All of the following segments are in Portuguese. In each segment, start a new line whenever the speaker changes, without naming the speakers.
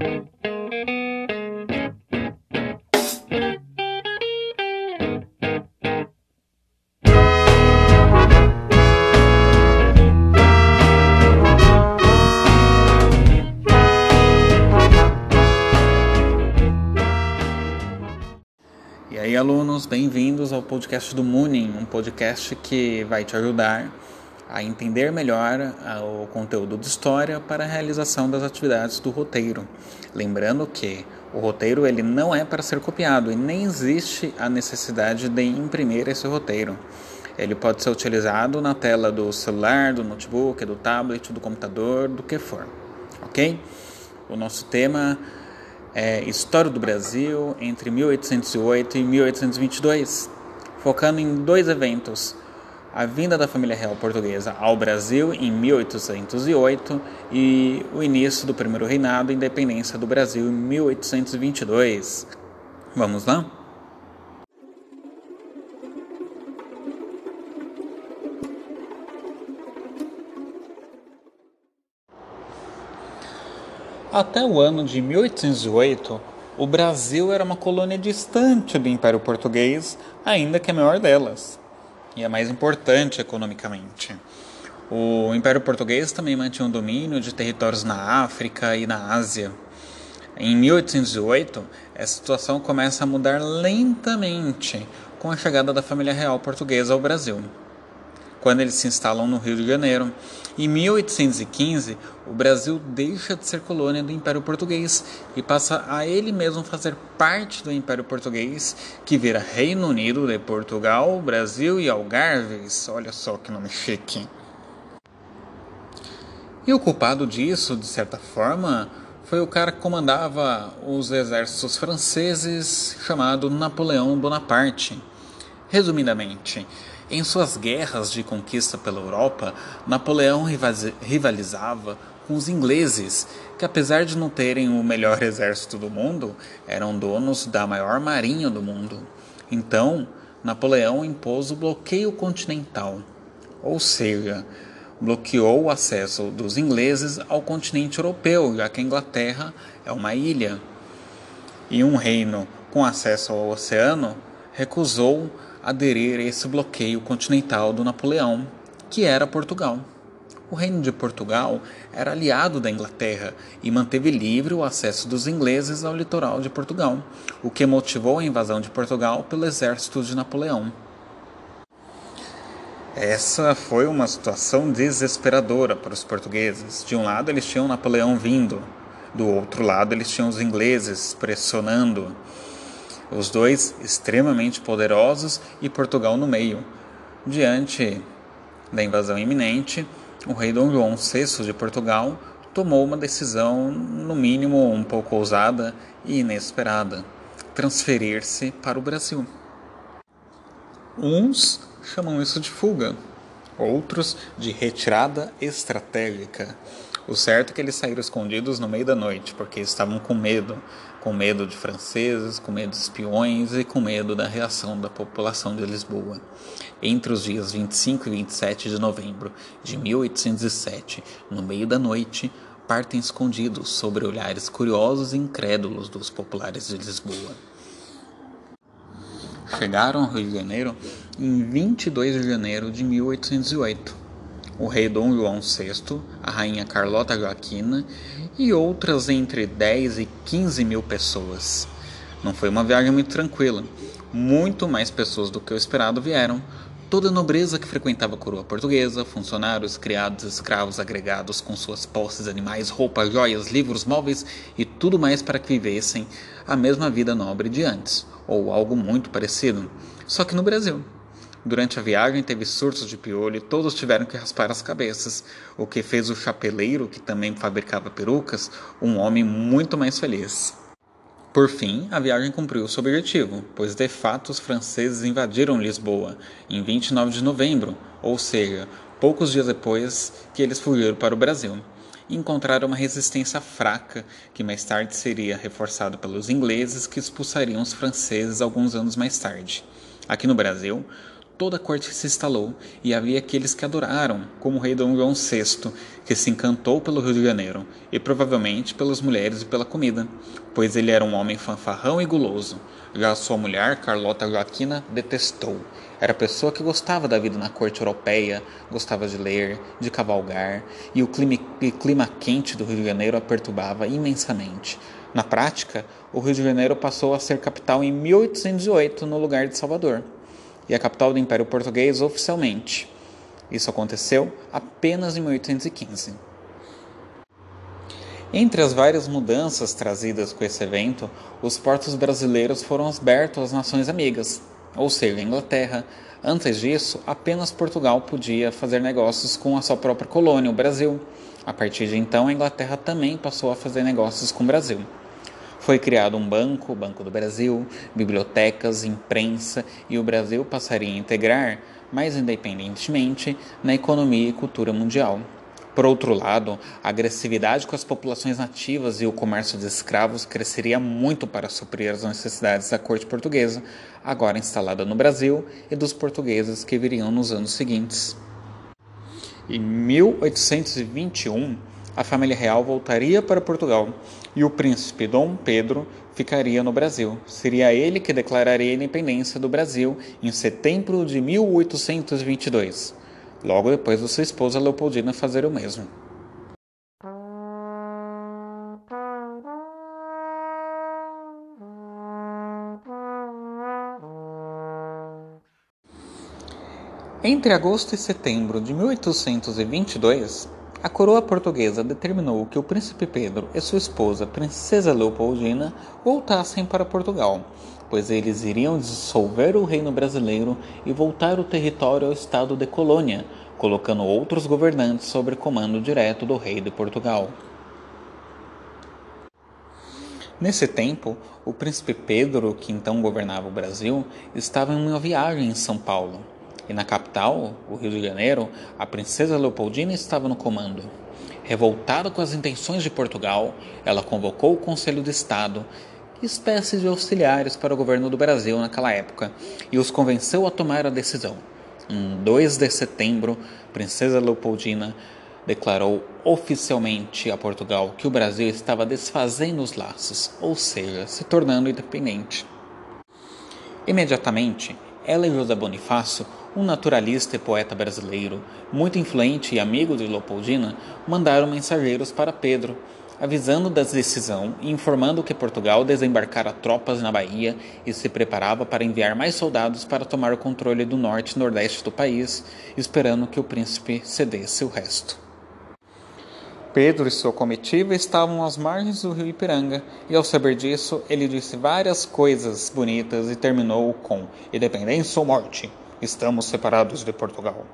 E aí, alunos, bem-vindos ao podcast do Mooning, um podcast que vai te ajudar a entender melhor o conteúdo de história para a realização das atividades do roteiro. Lembrando que o roteiro ele não é para ser copiado e nem existe a necessidade de imprimir esse roteiro. Ele pode ser utilizado na tela do celular, do notebook, do tablet, do computador, do que for, ok? O nosso tema é, História do Brasil entre 1808 e 1822, focando em dois eventos: a vinda da família real portuguesa ao Brasil em 1808 e o início do primeiro reinado e independência do Brasil em 1822. Vamos lá? Até o ano de 1808, o Brasil era uma colônia distante do Império Português, ainda que a maior delas, e a mais importante economicamente. O Império Português também mantinha um domínio de territórios na África e na Ásia. Em 1808, essa situação começa a mudar lentamente com a chegada da família real portuguesa ao Brasil quando eles se instalam no Rio de Janeiro. Em 1815, o Brasil deixa de ser colônia do Império Português e passa a ele mesmo fazer parte do Império Português, que vira Reino Unido de Portugal, Brasil e Algarves. Olha só que nome chique. E o culpado disso, de certa forma, foi o cara que comandava os exércitos franceses, chamado Napoleão Bonaparte. Resumidamente, em suas guerras de conquista pela Europa, Napoleão rivalizava com os ingleses, que apesar de não terem o melhor exército do mundo, eram donos da maior marinha do mundo. Então, Napoleão impôs o bloqueio continental, ou seja, bloqueou o acesso dos ingleses ao continente europeu, já que a Inglaterra é uma ilha. E um reino com acesso ao oceano recusou aderir a esse bloqueio continental do Napoleão, que era Portugal. O Reino de Portugal era aliado da Inglaterra e manteve livre o acesso dos ingleses ao litoral de Portugal, o que motivou a invasão de Portugal pelo exército de Napoleão. Essa foi uma situação desesperadora para os portugueses. De um lado, eles tinham Napoleão vindo, do outro lado, eles tinham os ingleses pressionando os dois extremamente poderosos e Portugal no meio. Diante da invasão iminente, o rei Dom João VI de Portugal tomou uma decisão, no mínimo um pouco ousada e inesperada: transferir-se para o Brasil. Uns chamam isso de fuga, outros de retirada estratégica. O certo é que eles saíram escondidos no meio da noite, porque estavam com medo com medo de franceses, com medo de espiões e com medo da reação da população de Lisboa. Entre os dias 25 e 27 de novembro de 1807, no meio da noite, partem escondidos sobre olhares curiosos e incrédulos dos populares de Lisboa. Chegaram ao Rio de Janeiro em 22 de janeiro de 1808 o rei Dom João VI, a rainha Carlota Joaquina e outras entre 10 e 15 mil pessoas. Não foi uma viagem muito tranquila. Muito mais pessoas do que o esperado vieram. Toda a nobreza que frequentava a coroa portuguesa, funcionários, criados, escravos agregados com suas posses, animais, roupas, joias, livros, móveis e tudo mais para que vivessem a mesma vida nobre de antes, ou algo muito parecido, só que no Brasil. Durante a viagem teve surtos de piolho e todos tiveram que raspar as cabeças, o que fez o chapeleiro, que também fabricava perucas, um homem muito mais feliz. Por fim, a viagem cumpriu seu objetivo, pois de fato os franceses invadiram Lisboa em 29 de novembro, ou seja, poucos dias depois que eles fugiram para o Brasil, e encontraram uma resistência fraca que mais tarde seria reforçada pelos ingleses que expulsariam os franceses alguns anos mais tarde. Aqui no Brasil, toda a corte se instalou, e havia aqueles que adoraram, como o rei Dom João VI, que se encantou pelo Rio de Janeiro, e provavelmente pelas mulheres e pela comida, pois ele era um homem fanfarrão e guloso. Já sua mulher, Carlota Joaquina, detestou. Era pessoa que gostava da vida na corte europeia, gostava de ler, de cavalgar, e o clima, o clima quente do Rio de Janeiro a perturbava imensamente. Na prática, o Rio de Janeiro passou a ser capital em 1808, no lugar de Salvador, e a capital do Império Português oficialmente. Isso aconteceu apenas em 1815. Entre as várias mudanças trazidas com esse evento, os portos brasileiros foram abertos às nações amigas, ou seja, a Inglaterra. Antes disso, apenas Portugal podia fazer negócios com a sua própria colônia, o Brasil. A partir de então, a Inglaterra também passou a fazer negócios com o Brasil. Foi criado um banco, o Banco do Brasil, bibliotecas, imprensa, e o Brasil passaria a integrar, mais independentemente, na economia e cultura mundial. Por outro lado, a agressividade com as populações nativas e o comércio de escravos cresceria muito para suprir as necessidades da corte portuguesa, agora instalada no Brasil, e dos portugueses que viriam nos anos seguintes. Em 1821, a família real voltaria para Portugal e o príncipe Dom Pedro ficaria no Brasil. Seria ele que declararia a independência do Brasil em setembro de 1822, logo depois de sua esposa Leopoldina fazer o mesmo. Entre agosto e setembro de 1822, a coroa portuguesa determinou que o príncipe Pedro e sua esposa, princesa Leopoldina, voltassem para Portugal, pois eles iriam dissolver o reino brasileiro e voltar o território ao estado de colônia, colocando outros governantes sob comando direto do rei de Portugal. Nesse tempo, o príncipe Pedro, que então governava o Brasil, estava em uma viagem em São Paulo e na capital, o Rio de Janeiro, a princesa Leopoldina estava no comando. Revoltada com as intenções de Portugal, ela convocou o Conselho de Estado, espécie de auxiliares para o governo do Brasil naquela época, e os convenceu a tomar a decisão. Em 2 de setembro, princesa Leopoldina declarou oficialmente a Portugal que o Brasil estava desfazendo os laços, ou seja, se tornando independente. Imediatamente, ela e José Bonifácio um naturalista e poeta brasileiro, muito influente e amigo de Leopoldina, mandaram mensageiros para Pedro, avisando da decisão e informando que Portugal desembarcara tropas na Bahia e se preparava para enviar mais soldados para tomar o controle do norte e nordeste do país, esperando que o príncipe cedesse o resto. Pedro e sua comitiva estavam às margens do rio Ipiranga, e ao saber disso, ele disse várias coisas bonitas e terminou com independência ou morte. Estamos separados de Portugal.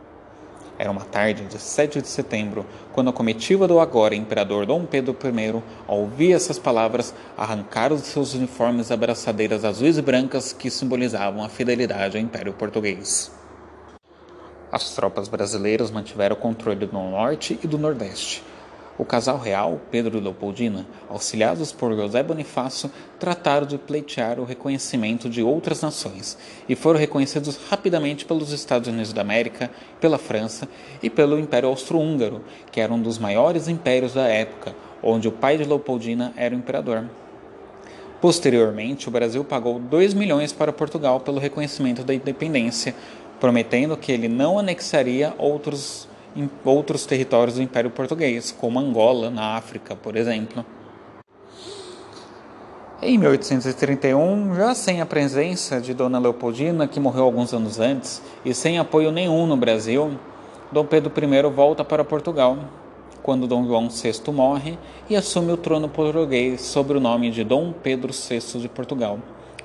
Era uma tarde de 7 de setembro, quando a comitiva do agora imperador Dom Pedro I, ao ouvir essas palavras, arrancaram de seus uniformes abraçadeiras azuis e brancas que simbolizavam a fidelidade ao Império Português. As tropas brasileiras mantiveram o controle do norte e do nordeste, o casal real, Pedro e Leopoldina, auxiliados por José Bonifácio, trataram de pleitear o reconhecimento de outras nações e foram reconhecidos rapidamente pelos Estados Unidos da América, pela França e pelo Império Austro-Húngaro, que era um dos maiores impérios da época, onde o pai de Leopoldina era o imperador. Posteriormente, o Brasil pagou 2 milhões para Portugal pelo reconhecimento da independência, prometendo que ele não anexaria outros em outros territórios do Império Português, como Angola, na África, por exemplo. Em 1831, já sem a presença de Dona Leopoldina, que morreu alguns anos antes, e sem apoio nenhum no Brasil, Dom Pedro I volta para Portugal, quando Dom João VI morre e assume o trono português sob o nome de Dom Pedro VI de Portugal.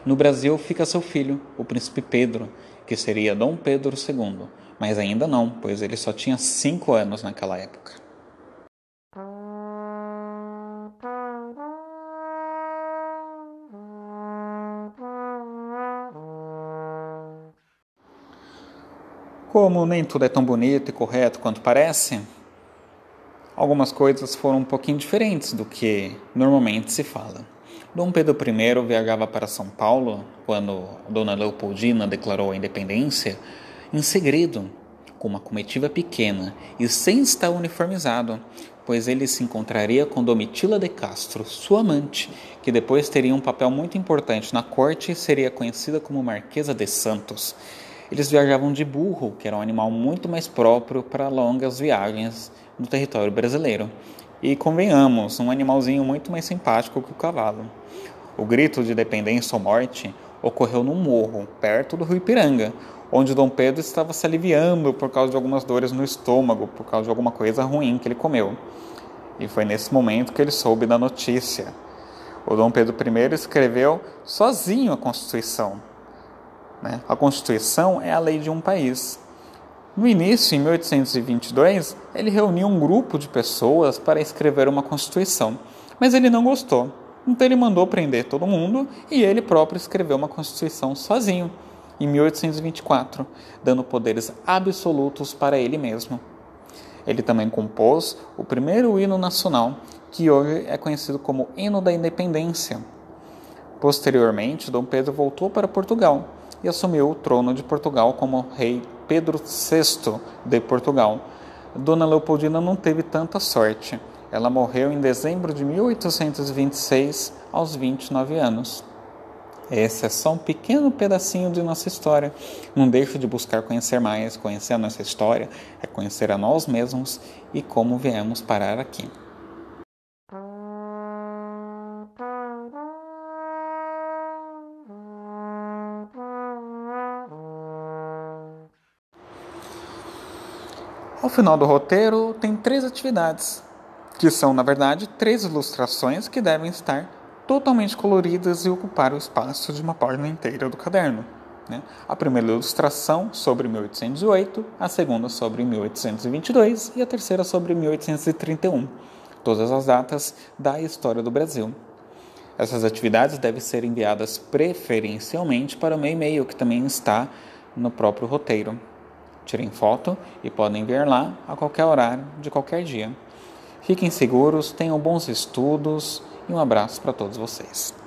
No Brasil fica seu filho, o príncipe Pedro, que seria Dom Pedro II, mas ainda não, pois ele só tinha cinco anos naquela época. Como nem tudo é tão bonito e correto quanto parece, algumas coisas foram um pouquinho diferentes do que normalmente se fala. Dom Pedro I viajava para São Paulo quando Dona Leopoldina declarou a independência em segredo, com uma comitiva pequena e sem estar uniformizado, pois ele se encontraria com Domitila de Castro, sua amante, que depois teria um papel muito importante na corte e seria conhecida como Marquesa de Santos. Eles viajavam de burro, que era um animal muito mais próprio para longas viagens no território brasileiro. E convenhamos, um animalzinho muito mais simpático que o cavalo. O grito de dependência ou morte ocorreu num morro, perto do rio Ipiranga, onde Dom Pedro estava se aliviando por causa de algumas dores no estômago, por causa de alguma coisa ruim que ele comeu. E foi nesse momento que ele soube da notícia. O Dom Pedro I escreveu sozinho a Constituição. Né? A Constituição é a lei de um país. No início, em 1822, ele reuniu um grupo de pessoas para escrever uma Constituição, mas ele não gostou. Então ele mandou prender todo mundo e ele próprio escreveu uma Constituição sozinho, em 1824, dando poderes absolutos para ele mesmo. Ele também compôs o primeiro hino nacional, que hoje é conhecido como Hino da Independência. Posteriormente, Dom Pedro voltou para Portugal e assumiu o trono de Portugal como rei Pedro VI de Portugal. Dona Leopoldina não teve tanta sorte. Ela morreu em dezembro de 1826, aos 29 anos. Esse é só um pequeno pedacinho de nossa história. Não deixe de buscar conhecer mais, conhecer a nossa história, é conhecer a nós mesmos e como viemos parar aqui. Ao final do roteiro, tem três atividades, que são, na verdade, três ilustrações que devem estar totalmente coloridas e ocupar o espaço de uma página inteira do caderno. Né? A primeira ilustração sobre 1808, a segunda sobre 1822 e a terceira sobre 1831. Todas as datas da história do Brasil. Essas atividades devem ser enviadas preferencialmente para o meu e-mail, que também está no próprio roteiro. Tirem foto e podem ver lá a qualquer horário, de qualquer dia. Fiquem seguros, tenham bons estudos e um abraço para todos vocês.